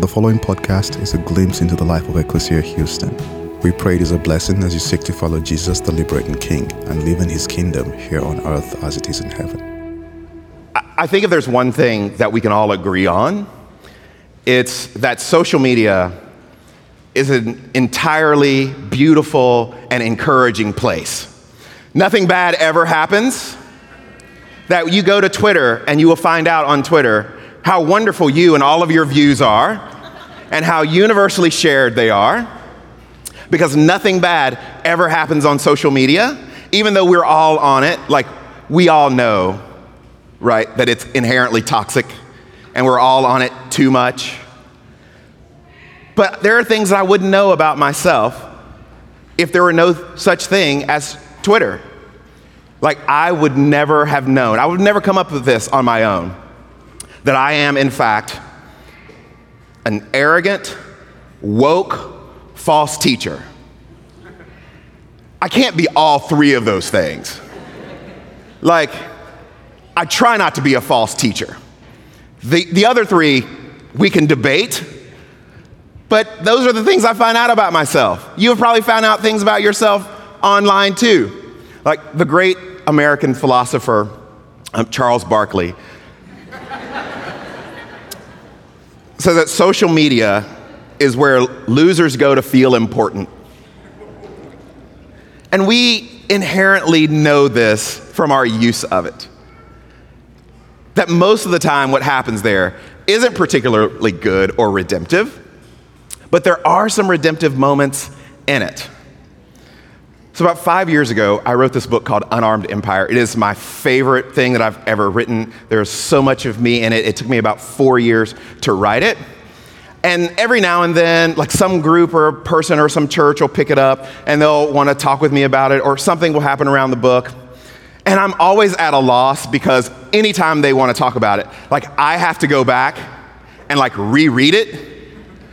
The following podcast is a glimpse into the life of Ecclesia Houston. We pray it is a blessing as you seek to follow Jesus, the liberating King, and live in his kingdom here on earth as it is in heaven. I think if there's one thing that we can all agree on, it's that social media is an entirely beautiful and encouraging place. Nothing bad ever happens. That you go to Twitter and you will find out on Twitter how wonderful you and all of your views are and how universally shared they are because nothing bad ever happens on social media, even though we're all on it. Like, we all know, right, that it's inherently toxic and we're all on it too much. But there are things that I wouldn't know about myself if there were no such thing as Twitter. Like, I would never have known, I would never come up with this on my own that I am, in fact, an arrogant, woke, false teacher. I can't be all three of those things. Like, I try not to be a false teacher. The, the other three, we can debate, but those are the things I find out about myself. You have probably found out things about yourself online too. Like the great American philosopher, um, Charles Barkley, says that social media is where losers go to feel important. And we inherently know this from our use of it. That most of the time, what happens there isn't particularly good or redemptive, but there are some redemptive moments in it. So, about five years ago, I wrote this book called Unarmed Empire. It is my favorite thing that I've ever written. There's so much of me in it. It took me about four years to write it. And every now and then, like some group or person or some church will pick it up and they'll want to talk with me about it, or something will happen around the book. And I'm always at a loss because anytime they want to talk about it, like I have to go back and like reread it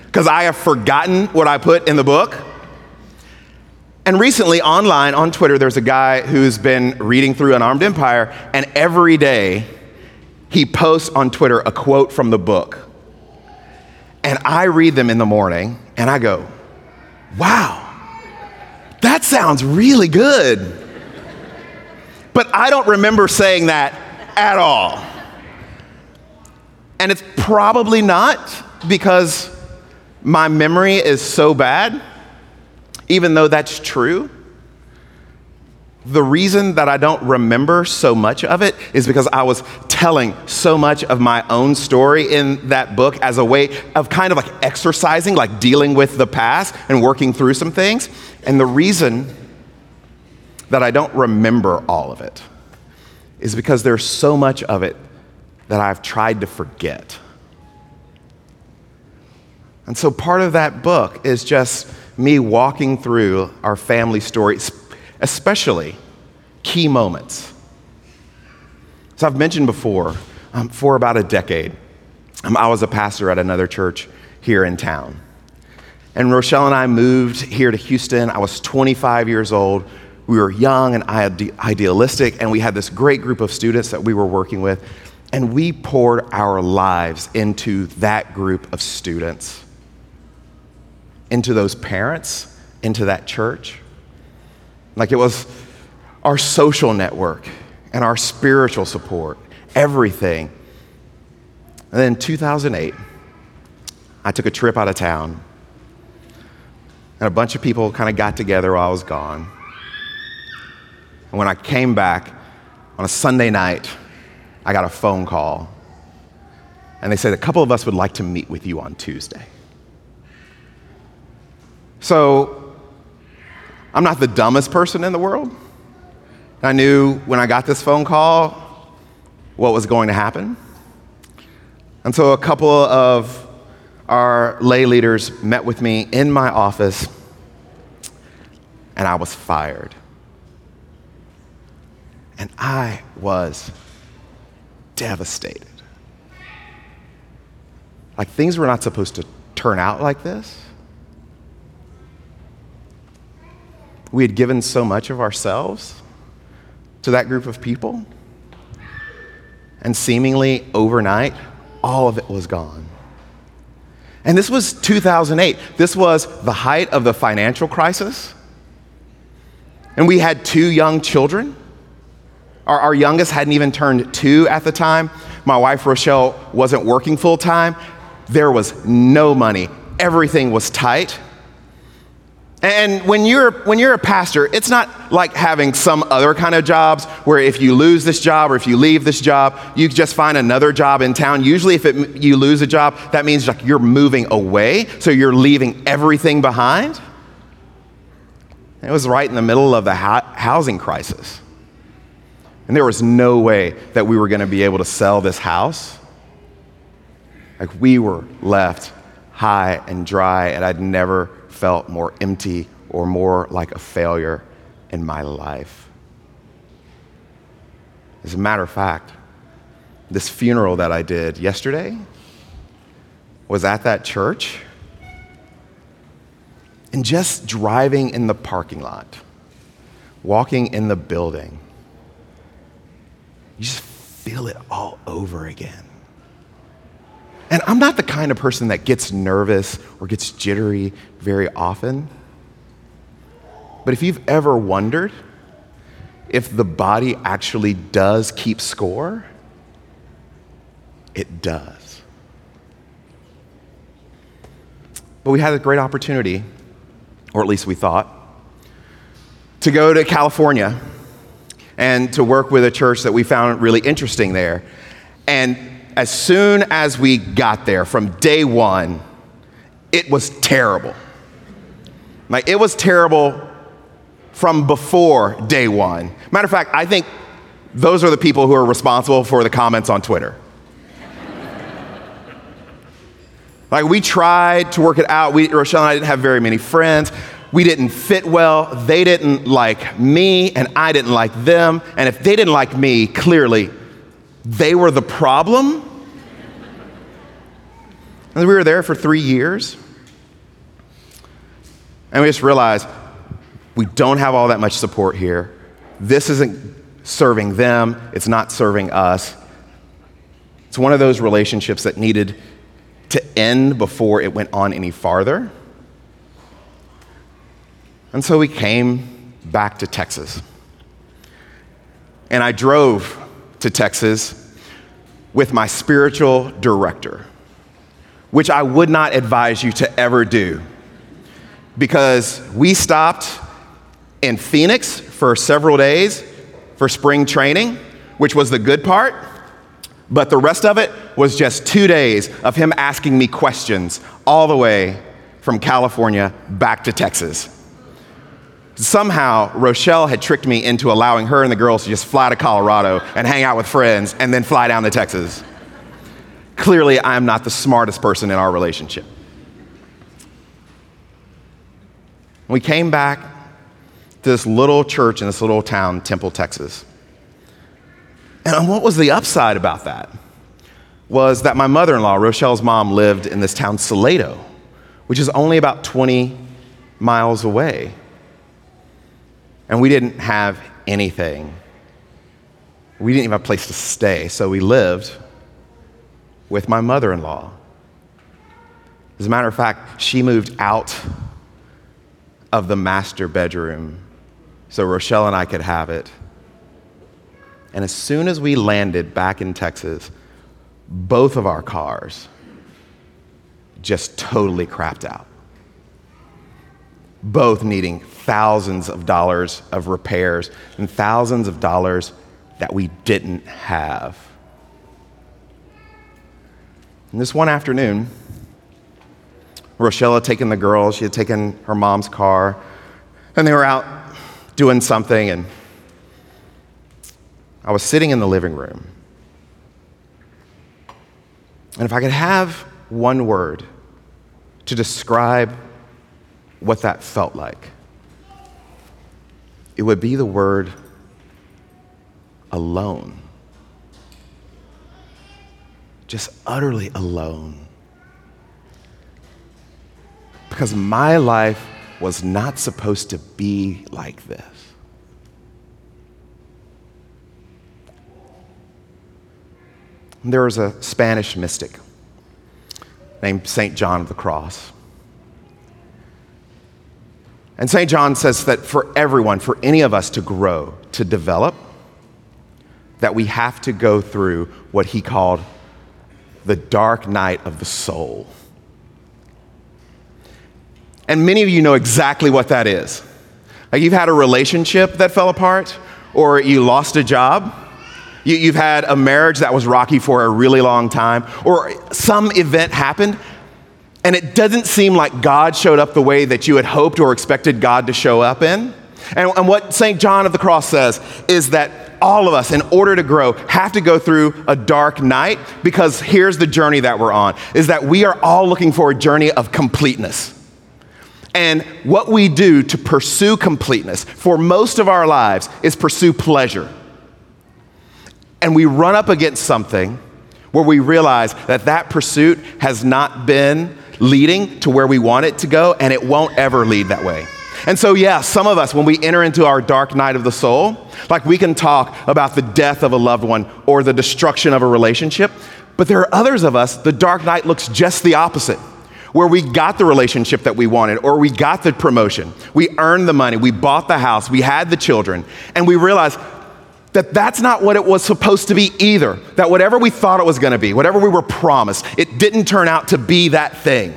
because I have forgotten what I put in the book. And recently, online on Twitter, there's a guy who's been reading through Unarmed Empire, and every day he posts on Twitter a quote from the book. And I read them in the morning and I go, wow, that sounds really good. But I don't remember saying that at all. And it's probably not because my memory is so bad, even though that's true. The reason that I don't remember so much of it is because I was telling so much of my own story in that book as a way of kind of like exercising, like dealing with the past and working through some things. And the reason that I don't remember all of it is because there's so much of it that I've tried to forget. And so part of that book is just me walking through our family story, especially key moments. So I've mentioned before, um, for about a decade, um, I was a pastor at another church here in town. And Rochelle and I moved here to Houston. I was 25 years old. We were young and idealistic, and we had this great group of students that we were working with. And we poured our lives into that group of students, into those parents, into that church. Like it was our social network and our spiritual support, everything. And then 2008, I took a trip out of town, and a bunch of people kind of got together while I was gone. And when I came back on a Sunday night, I got a phone call, and they said, A couple of us would like to meet with you on Tuesday. So, I'm not the dumbest person in the world. I knew when I got this phone call what was going to happen. And so a couple of our lay leaders met with me in my office, and I was fired. And I was devastated. Like things were not supposed to turn out like this. We had given so much of ourselves to that group of people. And seemingly overnight, all of it was gone. And this was 2008. This was the height of the financial crisis. And we had two young children. Our, our, youngest hadn't even turned two at the time. My wife, Rochelle, wasn't working full time. There was no money, everything was tight. And when you're, when you're a pastor, it's not like having some other kind of jobs where if you lose this job or if you leave this job, you just find another job in town. Usually, if it, you lose a job, that means like you're moving away, so you're leaving everything behind. It was right in the middle of the housing crisis. And there was no way that we were going to be able to sell this house. Like we were left high and dry, and I'd never felt more empty or more like a failure in my life. As a matter of fact, this funeral that I did yesterday was at that church. And just driving in the parking lot, walking in the building, you just feel it all over again. And I'm not the kind of person that gets nervous or gets jittery very often. But if you've ever wondered if the body actually does keep score, it does. But we had a great opportunity, or at least we thought, to go to California and to work with a church that we found really interesting there. And as soon as we got there from day one, it was terrible. Like, it was terrible from before day one. Matter of fact, I think those are the people who are responsible for the comments on Twitter. like, we tried to work it out. We, Rochelle and I didn't have very many friends. We didn't fit well. They didn't like me, and I didn't like them. And if they didn't like me, clearly, they were the problem. And we were there for three years. And we just realized we don't have all that much support here. This isn't serving them, it's not serving us. It's one of those relationships that needed to end before it went on any farther. And so we came back to Texas. And I drove to Texas with my spiritual director which I would not advise you to ever do. Because we stopped in Phoenix for several days for spring training, which was the good part. But the rest of it was just two days of him asking me questions all the way from California back to Texas. Somehow, Rochelle had tricked me into allowing her and the girls to just fly to Colorado and hang out with friends and then fly down to Texas. Clearly, I'm not the smartest person in our relationship. We came back to this little church in this little town, Temple, Texas. And what was the upside about that? Was that my mother in law, Rochelle's mom, lived in this town, Salado, which is only about 20 miles away. And we didn't have anything. We didn't even have a place to stay, so we lived with my mother in law. As a matter of fact, she moved out of the master bedroom so Rochelle and I could have it. And as soon as we landed back in Texas, both of our cars just totally crapped out. Both needing thousands of dollars of repairs and thousands of dollars that we didn't have. And this one afternoon, Rochelle had taken the girls, she had taken her mom's car, and they were out doing something, and I was sitting in the living room. And if I could have one word to describe what that felt like, it would be the word alone just utterly alone. Because my life was not supposed to be like this. There was a Spanish mystic named St. John of the Cross. And St. John says that for everyone, for any of us to grow, to develop, that we have to go through what he called the dark night of the soul. And many of you know exactly what that is. Like you've had a relationship that fell apart, or you lost a job. You, have had a marriage that was rocky for a really long time, or some event happened and it doesn't seem like God showed up the way that you had hoped or expected God to show up in. And, and what St. John of the Cross says is that all of us, in order to grow, have to go through a dark night because here's the journey that we're on is that we are all looking for a journey of completeness. And what we do to pursue completeness for most of our lives is pursue pleasure. And we run up against something where we realize that that pursuit has not been leading to where we want it to go, and it won't ever lead that way. And so, yeah, some of us, when we enter into our dark night of the soul, like we can talk about the death of a loved one or the destruction of a relationship, but there are others of us, the dark night looks just the opposite where we got the relationship that we wanted, or we got the promotion, we earned the money, we bought the house, we had the children, and we realized that that's not what it was supposed to be either. That whatever we thought it was going to be, whatever we were promised, it didn't turn out to be that thing.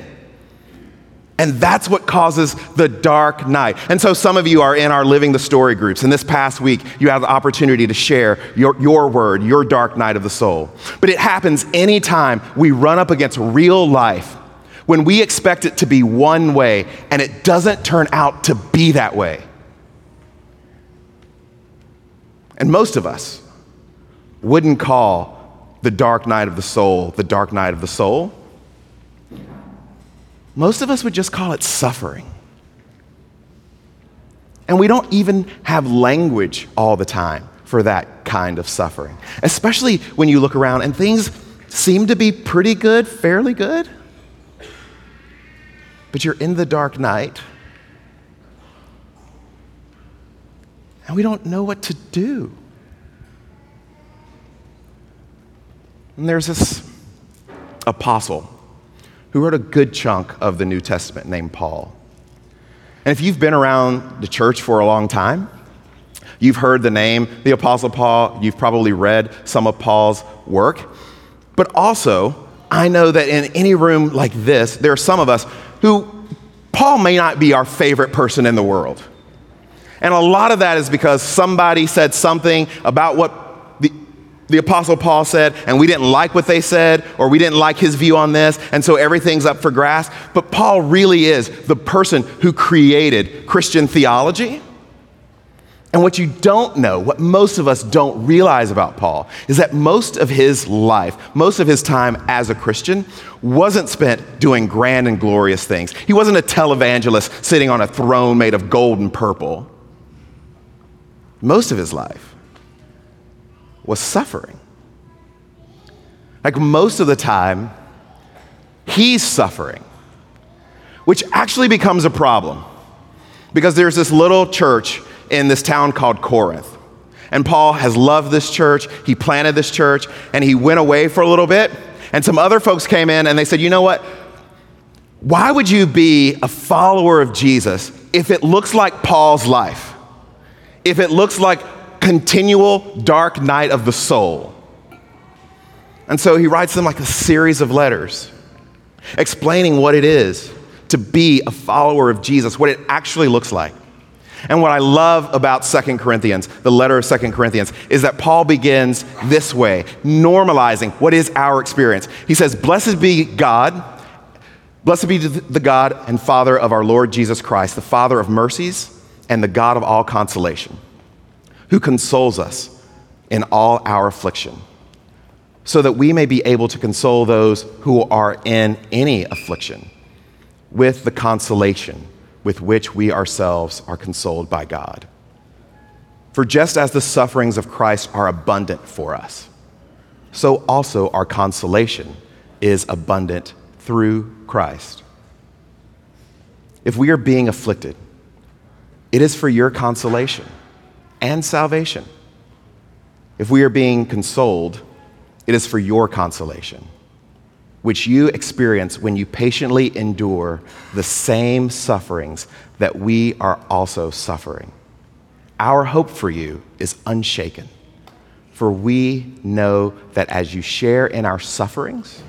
And that's what causes the dark night. And so some of you are in our Living the Story groups. And this past week, you have the opportunity to share your, your word, your dark night of the soul. But it happens anytime we run up against real life when we expect it to be one way and it doesn't turn out to be that way. And most of us wouldn't call the dark night of the soul the dark night of the soul. Most of us would just call it suffering. And we don't even have language all the time for that kind of suffering, especially when you look around and things seem to be pretty good, fairly good. But you're in the dark night and we don't know what to do. And there's this apostle who wrote a good chunk of the New Testament named Paul. And if you've been around the church for a long time, you've heard the name, the Apostle Paul, you've probably read some of Paul's work. But also, I know that in any room like this, there are some of us who Paul may not be our favorite person in the world. And a lot of that is because somebody said something about what the, the Apostle Paul said, and we didn't like what they said, or we didn't like his view on this, and so everything's up for grasp. But Paul really is the person who created Christian theology. And what you don't know, what most of us don't realize about Paul, is that most of his life, most of his time as a Christian, wasn't spent doing grand and glorious things. He wasn't a televangelist sitting on a throne made of gold and purple most of his life was suffering. Like most of the time, he's suffering, which actually becomes a problem because there's this little church in this town called Corinth. And Paul has loved this church. He planted this church and he went away for a little bit. And some other folks came in and they said, you know what? Why would you be a follower of Jesus if it looks like Paul's life? if it looks like continual dark night of the soul? And so he writes them like a series of letters explaining what it is to be a follower of Jesus, what it actually looks like. And what I love about Second Corinthians, the letter of Second Corinthians, is that Paul begins this way, normalizing what is our experience. He says, Blessed be God, blessed be the God and Father of our Lord Jesus Christ, the Father of mercies and the God of all consolation, who consoles us in all our affliction, so that we may be able to console those who are in any affliction with the consolation with which we ourselves are consoled by God. For just as the sufferings of Christ are abundant for us, so also our consolation is abundant through Christ. If we are being afflicted, it is for your consolation and salvation. If we are being consoled, it is for your consolation. Which you experience when you patiently endure the same sufferings that we are also suffering. Our hope for you is unshaken, for we know that as you share in our sufferings,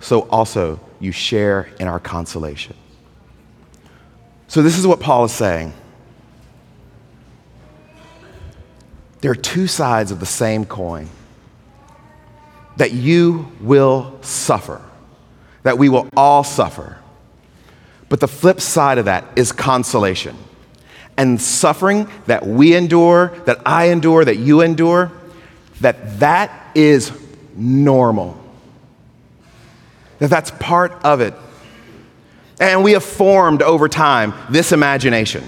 so also you share in our consolation. So, this is what Paul is saying. There are two sides of the same coin that you will suffer, that we will all suffer. But the flip side of that is consolation. And suffering that we endure, that I endure, that you endure, that that is normal. That that's part of it. And we have formed over time this imagination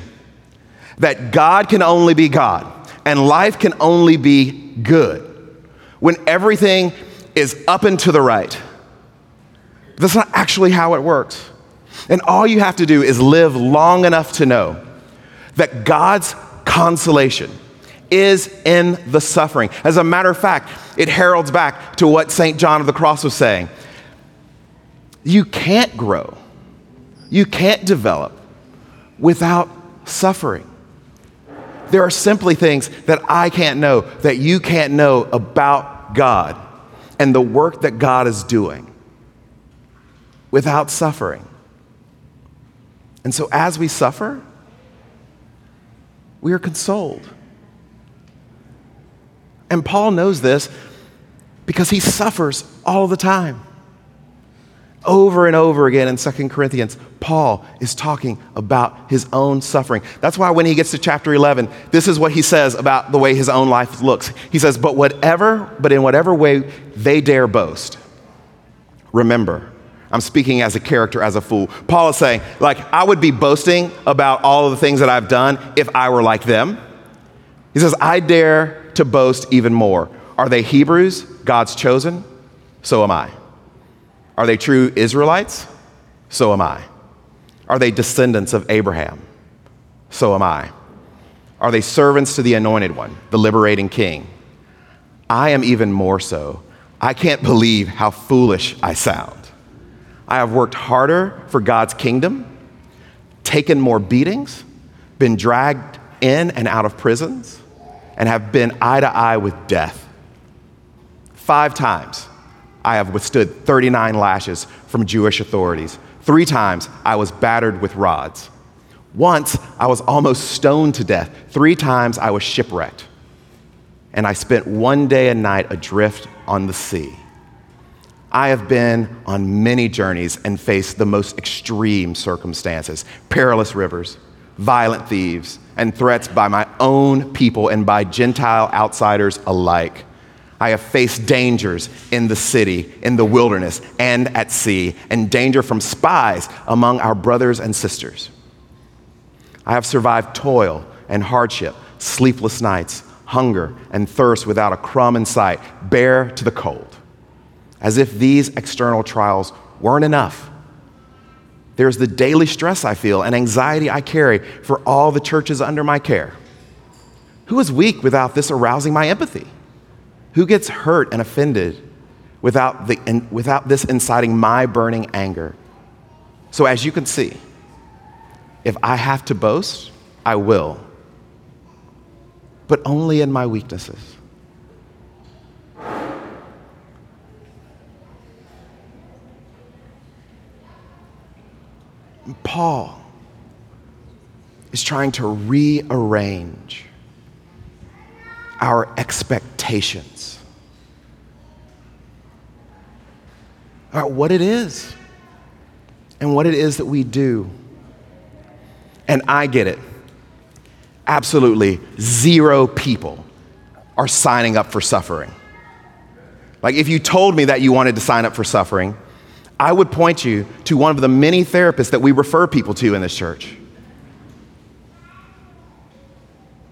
that God can only be God and life can only be good when everything is up and to the right. That's not actually how it works. And all you have to do is live long enough to know that God's consolation is in the suffering. As a matter of fact, it heralds back to what St. John of the Cross was saying. You can't grow, you can't develop without suffering. There are simply things that I can't know, that you can't know about God and the work that God is doing without suffering. And so, as we suffer, we are consoled. And Paul knows this because he suffers all the time. Over and over again in 2 Corinthians, Paul is talking about his own suffering. That's why when he gets to chapter 11, this is what he says about the way his own life looks. He says, But whatever, but in whatever way they dare boast, remember, I'm speaking as a character, as a fool. Paul is saying, like, I would be boasting about all of the things that I've done if I were like them. He says, I dare to boast even more. Are they Hebrews, God's chosen? So am I. Are they true Israelites? So am I. Are they descendants of Abraham? So am I. Are they servants to the anointed one, the liberating king? I am even more so. I can't believe how foolish I sound. I have worked harder for God's kingdom, taken more beatings, been dragged in and out of prisons, and have been eye to eye with death. Five times I have withstood 39 lashes from Jewish authorities. Three times I was battered with rods. Once I was almost stoned to death. Three times I was shipwrecked. And I spent one day and night adrift on the sea. I have been on many journeys and faced the most extreme circumstances perilous rivers, violent thieves, and threats by my own people and by Gentile outsiders alike. I have faced dangers in the city, in the wilderness, and at sea, and danger from spies among our brothers and sisters. I have survived toil and hardship, sleepless nights, hunger and thirst without a crumb in sight, bare to the cold as if these external trials weren't enough. There's the daily stress I feel and anxiety I carry for all the churches under my care. Who is weak without this arousing my empathy? Who gets hurt and offended without, the, in, without this inciting my burning anger? So, as you can see, if I have to boast, I will, but only in my weaknesses. Paul is trying to rearrange our expectations about what it is and what it is that we do. And I get it. Absolutely zero people are signing up for suffering. Like, if you told me that you wanted to sign up for suffering, I would point you to one of the many therapists that we refer people to in this church.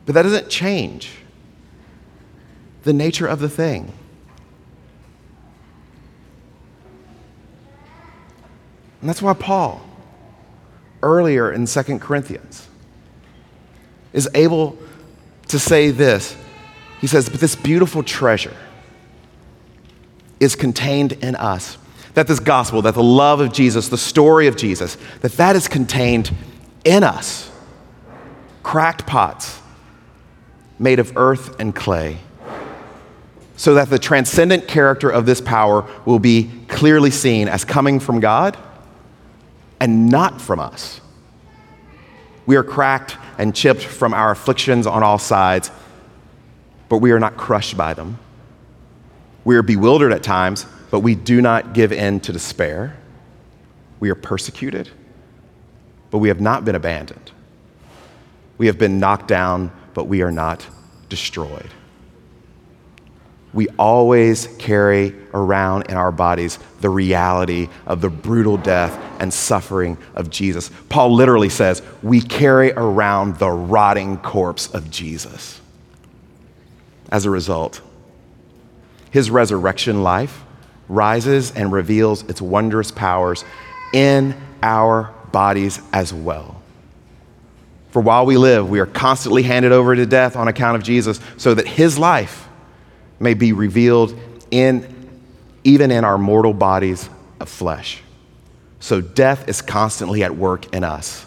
But that doesn't change the nature of the thing. And that's why Paul, earlier in 2 Corinthians, is able to say this. He says, But this beautiful treasure is contained in us that this gospel, that the love of Jesus, the story of Jesus, that that is contained in us. Cracked pots made of earth and clay, so that the transcendent character of this power will be clearly seen as coming from God and not from us. We are cracked and chipped from our afflictions on all sides, but we are not crushed by them. We are bewildered at times, but we do not give in to despair. We are persecuted, but we have not been abandoned. We have been knocked down, but we are not destroyed. We always carry around in our bodies the reality of the brutal death and suffering of Jesus. Paul literally says, We carry around the rotting corpse of Jesus. As a result, his resurrection life rises and reveals its wondrous powers in our bodies as well. For while we live, we are constantly handed over to death on account of Jesus, so that his life may be revealed in even in our mortal bodies of flesh. So death is constantly at work in us,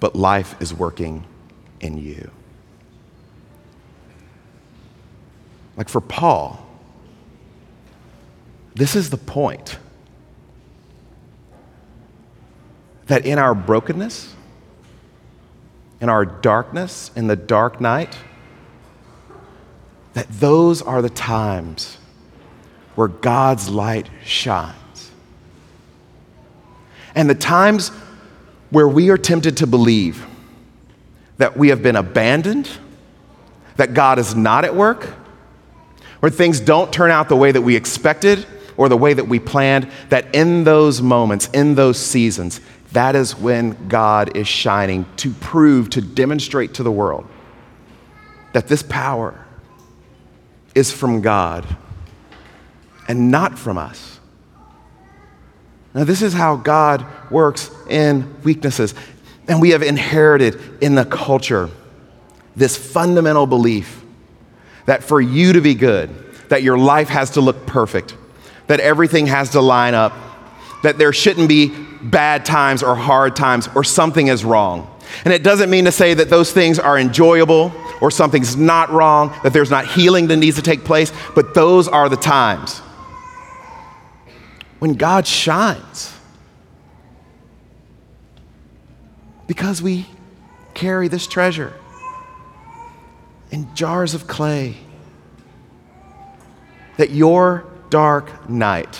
but life is working in you. Like for Paul, this is the point that in our brokenness, in our darkness, in the dark night, that those are the times where God's light shines. And the times where we are tempted to believe that we have been abandoned, that God is not at work, where things don't turn out the way that we expected or the way that we planned, that in those moments, in those seasons, that is when God is shining to prove, to demonstrate to the world that this power is from God and not from us. Now, this is how God works in weaknesses. And we have inherited in the culture this fundamental belief that for you to be good, that your life has to look perfect, that everything has to line up, that there shouldn't be bad times or hard times or something is wrong. And it doesn't mean to say that those things are enjoyable or something's not wrong, that there's not healing that needs to take place, but those are the times when God shines. Because we carry this treasure in jars of clay. That your dark night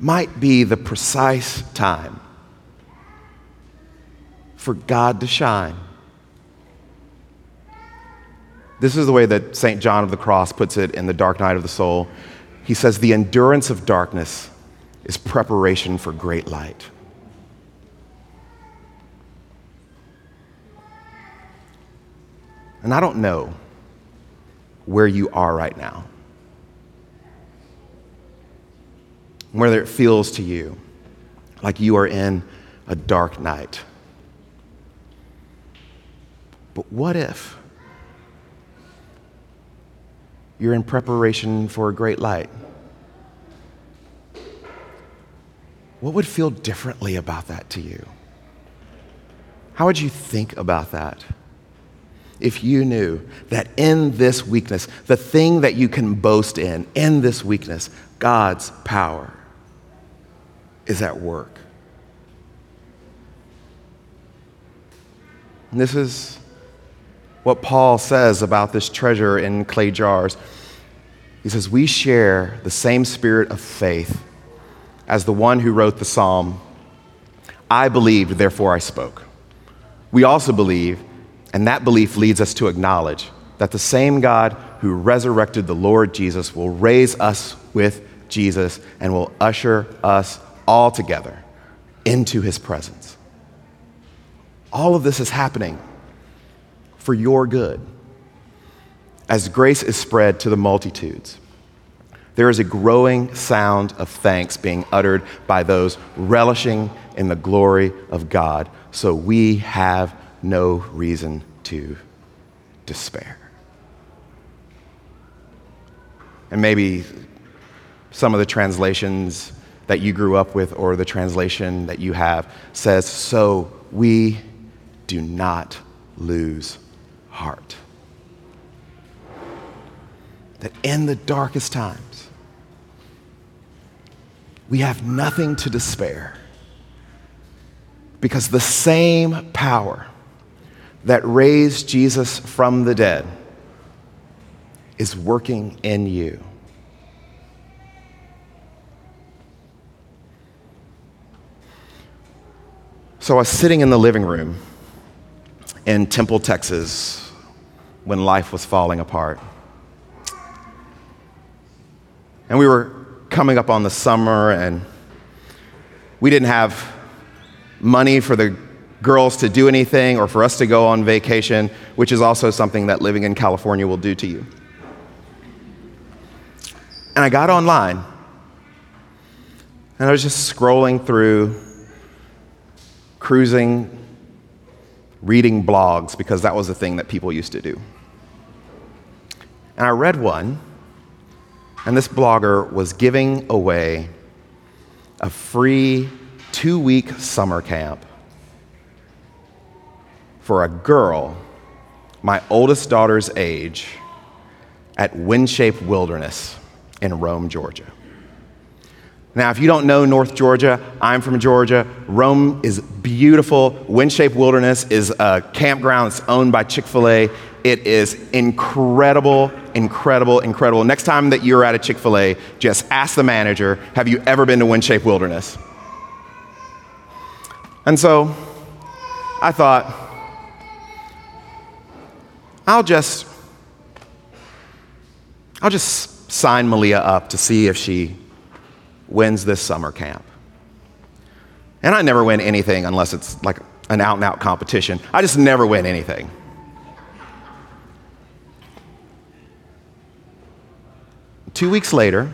might be the precise time for God to shine. This is the way that St. John of the Cross puts it in The Dark Night of the Soul. He says, The endurance of darkness is preparation for great light. And I don't know where you are right now, whether it feels to you like you are in a dark night. But what if you're in preparation for a great light? What would feel differently about that to you? How would you think about that? if you knew that in this weakness, the thing that you can boast in, in this weakness, God's power is at work. And this is what Paul says about this treasure in clay jars. He says, We share the same spirit of faith as the one who wrote the psalm, I believed, therefore I spoke. We also believe and that belief leads us to acknowledge that the same God who resurrected the Lord Jesus will raise us with Jesus and will usher us all together into his presence. All of this is happening for your good. As grace is spread to the multitudes, there is a growing sound of thanks being uttered by those relishing in the glory of God. So we have no reason to despair. And maybe some of the translations that you grew up with or the translation that you have says, So we do not lose heart. That in the darkest times, we have nothing to despair because the same power that raised Jesus from the dead is working in you. So I was sitting in the living room in Temple, Texas, when life was falling apart. And we were coming up on the summer, and we didn't have money for the girls to do anything or for us to go on vacation, which is also something that living in California will do to you. And I got online, and I was just scrolling through, cruising, reading blogs, because that was the thing that people used to do. And I read one, and this blogger was giving away a free two week summer camp for a girl my oldest daughter's age at WinShape Wilderness in Rome, Georgia. Now, if you don't know North Georgia, I'm from Georgia. Rome is beautiful. WinShape Wilderness is a campground that's owned by Chick fil A. It is incredible, incredible, incredible. Next time that you're at a Chick fil A, just ask the manager Have you ever been to WinShape Wilderness? And so I thought, I'll just, I'll just sign Malia up to see if she wins this summer camp. And I never win anything unless it's like an out and out competition. I just never win anything. Two weeks later,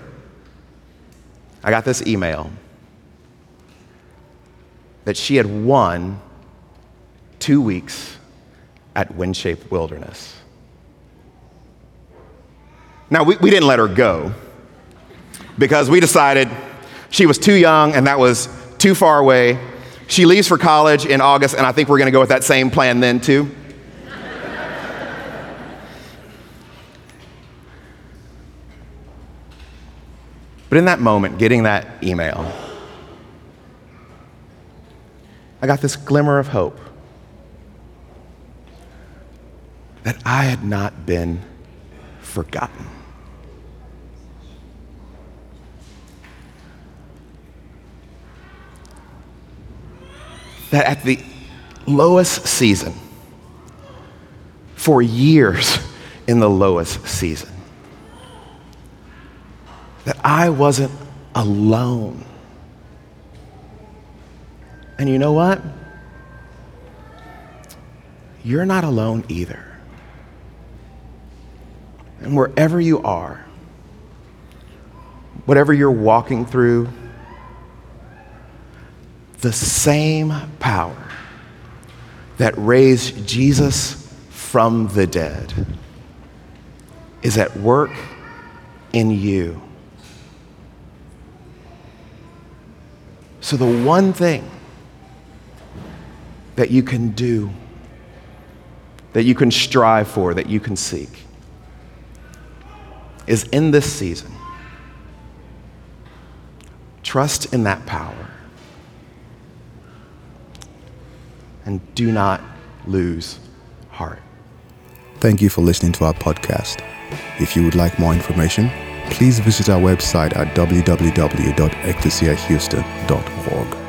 I got this email that she had won two weeks at WinShape Wilderness. Now, we, we didn't let her go because we decided she was too young and that was too far away. She leaves for college in August, and I think we're going to go with that same plan then, too. but in that moment, getting that email, I got this glimmer of hope that I had not been forgotten. That at the lowest season, for years in the lowest season, that I wasn't alone. And you know what? You're not alone either. And wherever you are, whatever you're walking through, the same power that raised Jesus from the dead is at work in you. So, the one thing that you can do, that you can strive for, that you can seek, is in this season. Trust in that power. And do not lose heart. Thank you for listening to our podcast. If you would like more information, please visit our website at www.ecclesiahouston.org.